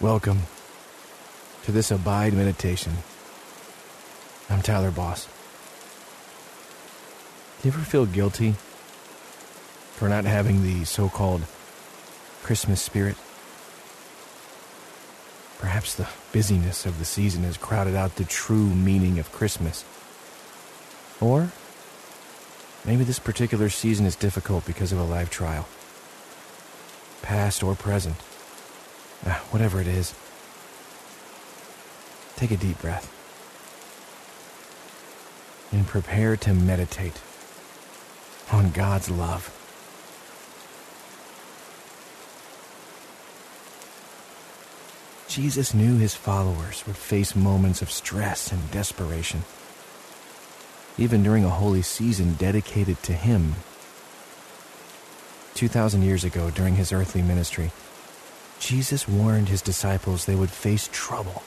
Welcome to this Abide Meditation. I'm Tyler Boss. Do you ever feel guilty for not having the so called Christmas spirit? Perhaps the busyness of the season has crowded out the true meaning of Christmas. Or maybe this particular season is difficult because of a life trial, past or present. Ah, whatever it is, take a deep breath and prepare to meditate on God's love. Jesus knew his followers would face moments of stress and desperation. Even during a holy season dedicated to him. 2,000 years ago, during his earthly ministry, Jesus warned his disciples they would face trouble.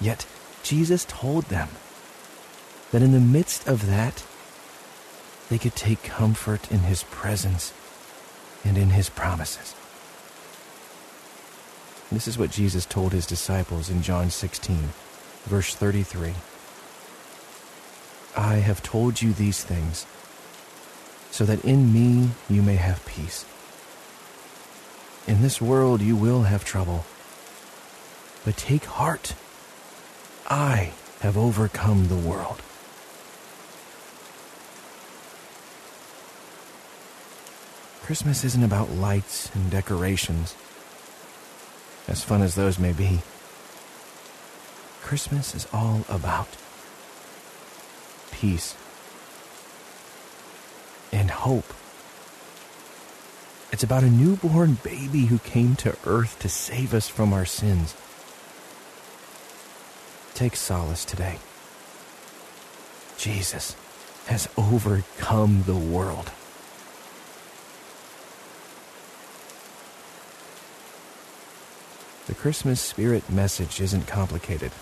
Yet, Jesus told them that in the midst of that, they could take comfort in his presence and in his promises. This is what Jesus told his disciples in John 16, verse 33. I have told you these things so that in me you may have peace. In this world you will have trouble. But take heart. I have overcome the world. Christmas isn't about lights and decorations, as fun as those may be. Christmas is all about peace and hope. It's about a newborn baby who came to earth to save us from our sins. Take solace today. Jesus has overcome the world. The Christmas spirit message isn't complicated.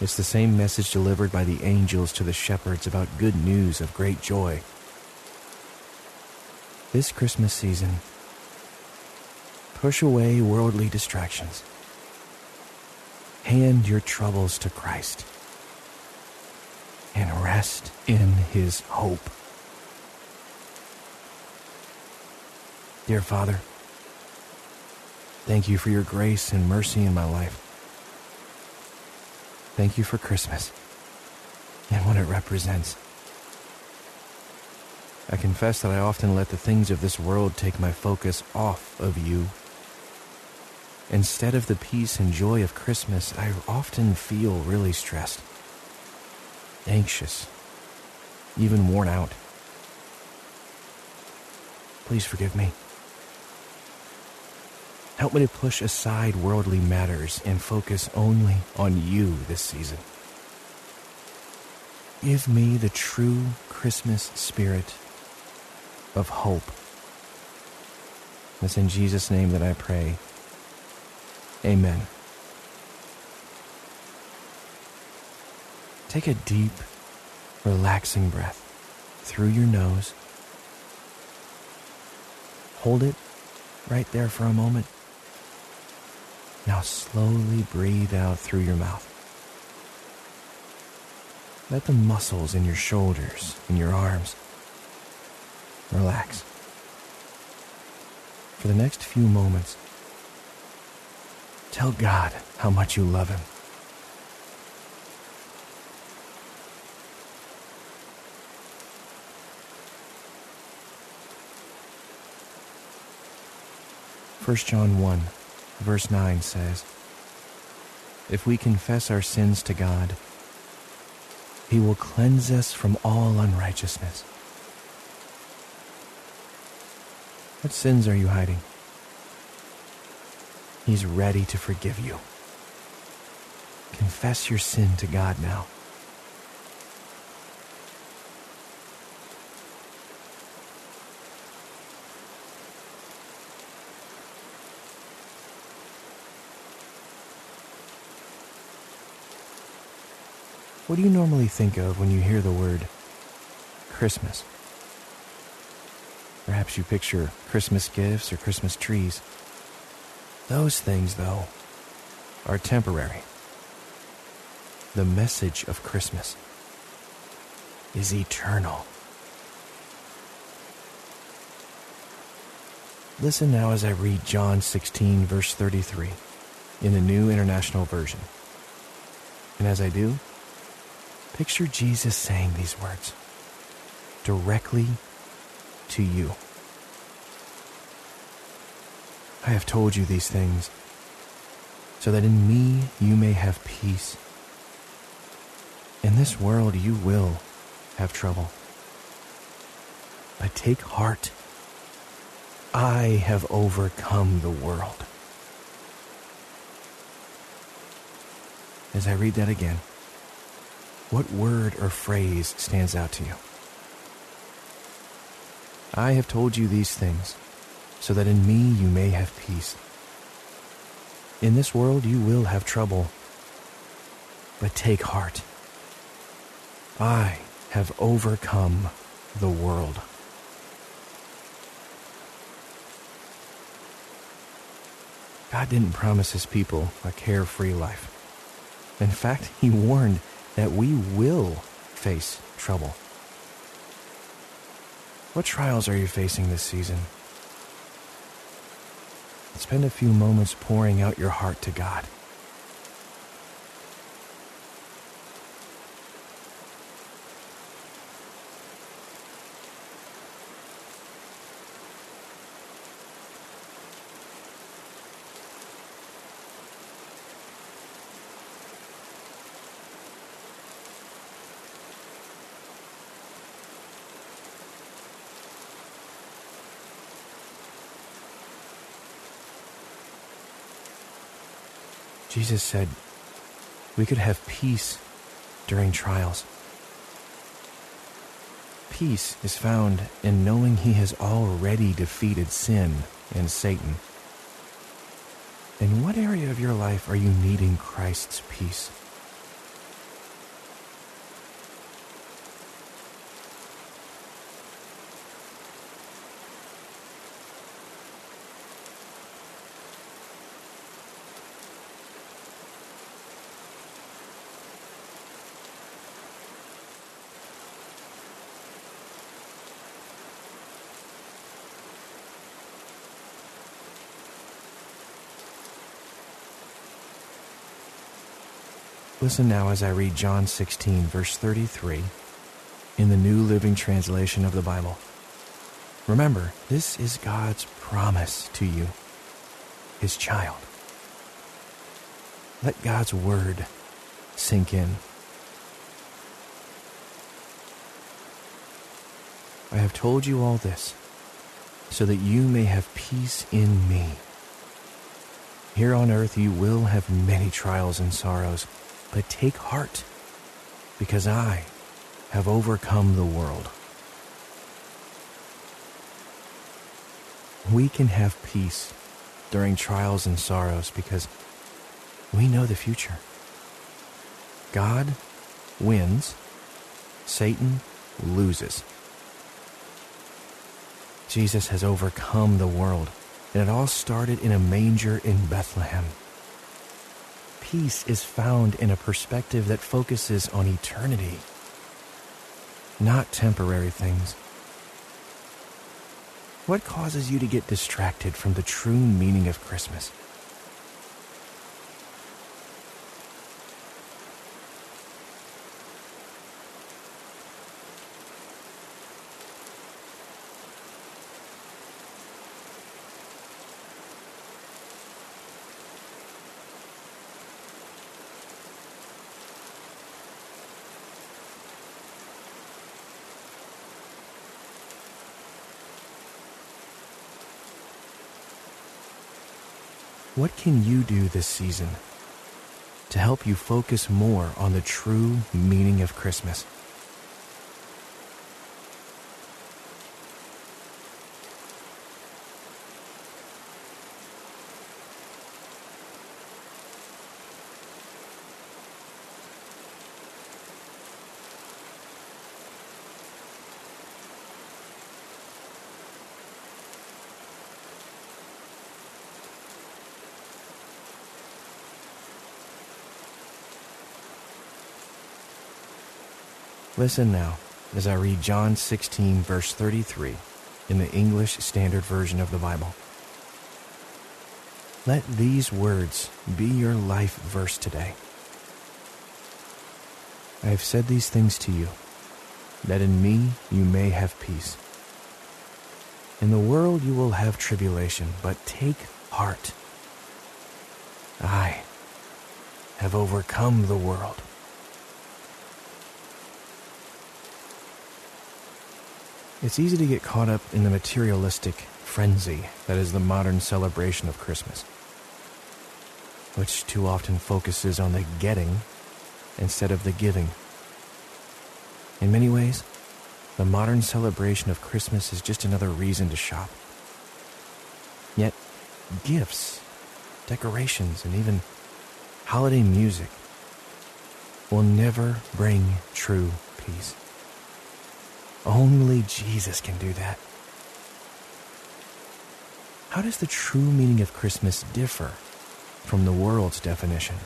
It's the same message delivered by the angels to the shepherds about good news of great joy. This Christmas season, push away worldly distractions. Hand your troubles to Christ and rest in His hope. Dear Father, thank you for your grace and mercy in my life. Thank you for Christmas and what it represents. I confess that I often let the things of this world take my focus off of you. Instead of the peace and joy of Christmas, I often feel really stressed, anxious, even worn out. Please forgive me. Help me to push aside worldly matters and focus only on you this season. Give me the true Christmas spirit of hope. It's in Jesus' name that I pray. Amen. Take a deep, relaxing breath through your nose. Hold it right there for a moment. Now slowly breathe out through your mouth. Let the muscles in your shoulders in your arms relax. For the next few moments, tell God how much you love Him. First John 1, verse 9 says, If we confess our sins to God, He will cleanse us from all unrighteousness. What sins are you hiding? He's ready to forgive you. Confess your sin to God now. What do you normally think of when you hear the word Christmas? Perhaps you picture Christmas gifts or Christmas trees. Those things, though, are temporary. The message of Christmas is eternal. Listen now as I read John 16, verse 33 in the New International Version. And as I do, picture Jesus saying these words directly to you. I have told you these things so that in me you may have peace. In this world you will have trouble. But take heart. I have overcome the world. As I read that again, what word or phrase stands out to you? I have told you these things so that in me you may have peace. In this world you will have trouble, but take heart. I have overcome the world. God didn't promise his people a carefree life. In fact, he warned that we will face trouble. What trials are you facing this season? Spend a few moments pouring out your heart to God. Jesus said we could have peace during trials. Peace is found in knowing He has already defeated sin and Satan. In what area of your life are you needing Christ's peace? Listen now as I read John 16, verse 33, in the New Living Translation of the Bible. Remember, this is God's promise to you, His child. Let God's word sink in. I have told you all this so that you may have peace in me. Here on earth you will have many trials and sorrows but take heart, because I have overcome the world. We can have peace during trials and sorrows because we know the future. God wins, Satan loses. Jesus has overcome the world, and it all started in a manger in Bethlehem peace is found in a perspective that focuses on eternity, not temporary things. What causes you to get distracted from the true meaning of Christmas? What can you do this season to help you focus more on the true meaning of Christmas? Listen now as I read John 16, verse 33 in the English Standard Version of the Bible. Let these words be your life verse today. I have said these things to you, that in me you may have peace. In the world you will have tribulation, but take heart. I have overcome the world. It's easy to get caught up in the materialistic frenzy that is the modern celebration of Christmas, which too often focuses on the getting instead of the giving. In many ways, the modern celebration of Christmas is just another reason to shop. Yet, gifts, decorations, and even holiday music will never bring true peace. Only Jesus can do that. How does the true meaning of Christmas differ from the world's definition?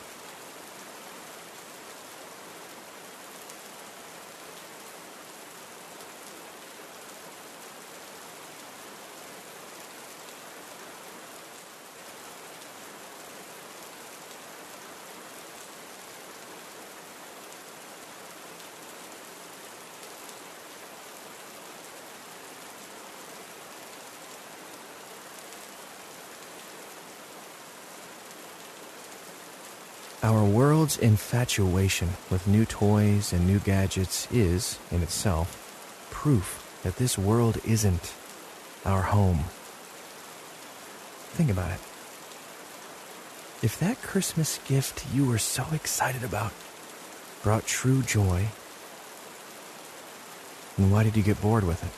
Our world's infatuation with new toys and new gadgets is, in itself, proof that this world isn't our home. Think about it. If that Christmas gift you were so excited about brought true joy, then why did you get bored with it?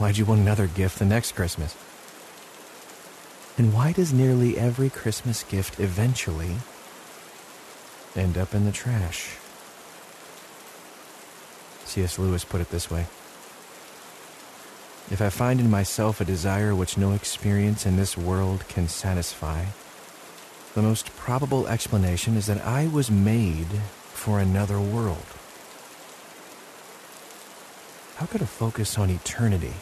Why'd you want another gift the next Christmas? And why does nearly every Christmas gift eventually end up in the trash? C.S. Lewis put it this way If I find in myself a desire which no experience in this world can satisfy, the most probable explanation is that I was made for another world. How could a focus on eternity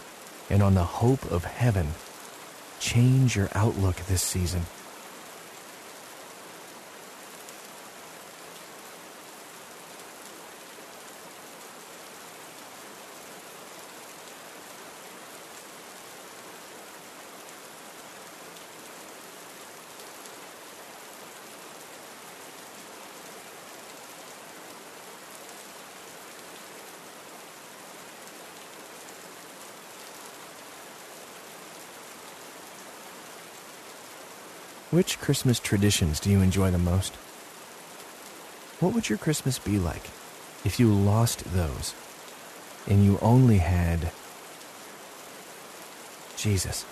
and on the hope of heaven change your outlook this season. Which Christmas traditions do you enjoy the most? What would your Christmas be like if you lost those and you only had Jesus?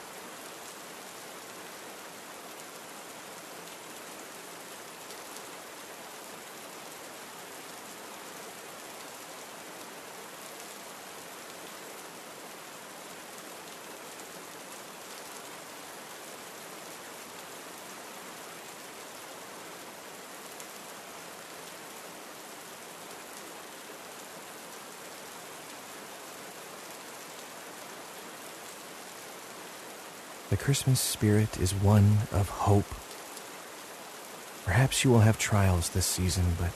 The Christmas spirit is one of hope. Perhaps you will have trials this season, but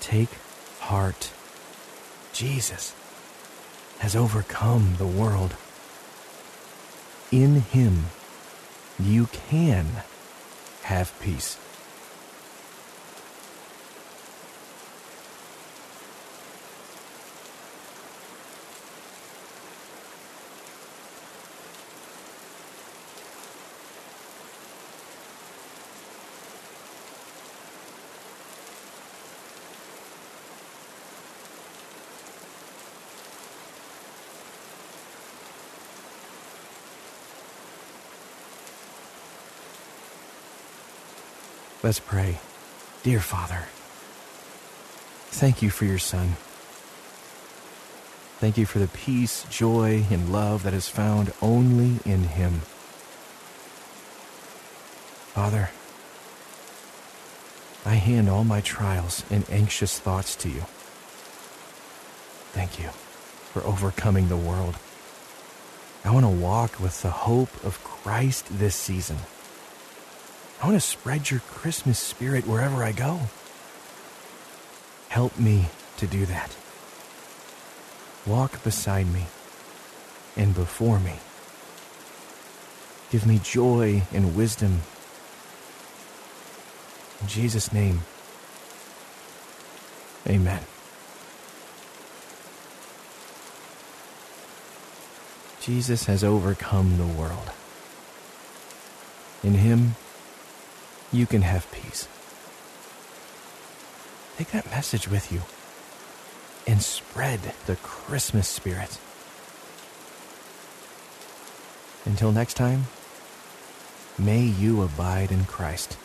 take heart. Jesus has overcome the world. In him, you can have peace. Let's pray. Dear Father, thank you for your Son. Thank you for the peace, joy, and love that is found only in Him. Father, I hand all my trials and anxious thoughts to you. Thank you for overcoming the world. I want to walk with the hope of Christ this season. I want to spread your Christmas spirit wherever I go. Help me to do that. Walk beside me and before me. Give me joy and wisdom. In Jesus' name, amen. Jesus has overcome the world. In him, you can have peace. Take that message with you and spread the Christmas spirit. Until next time, may you abide in Christ.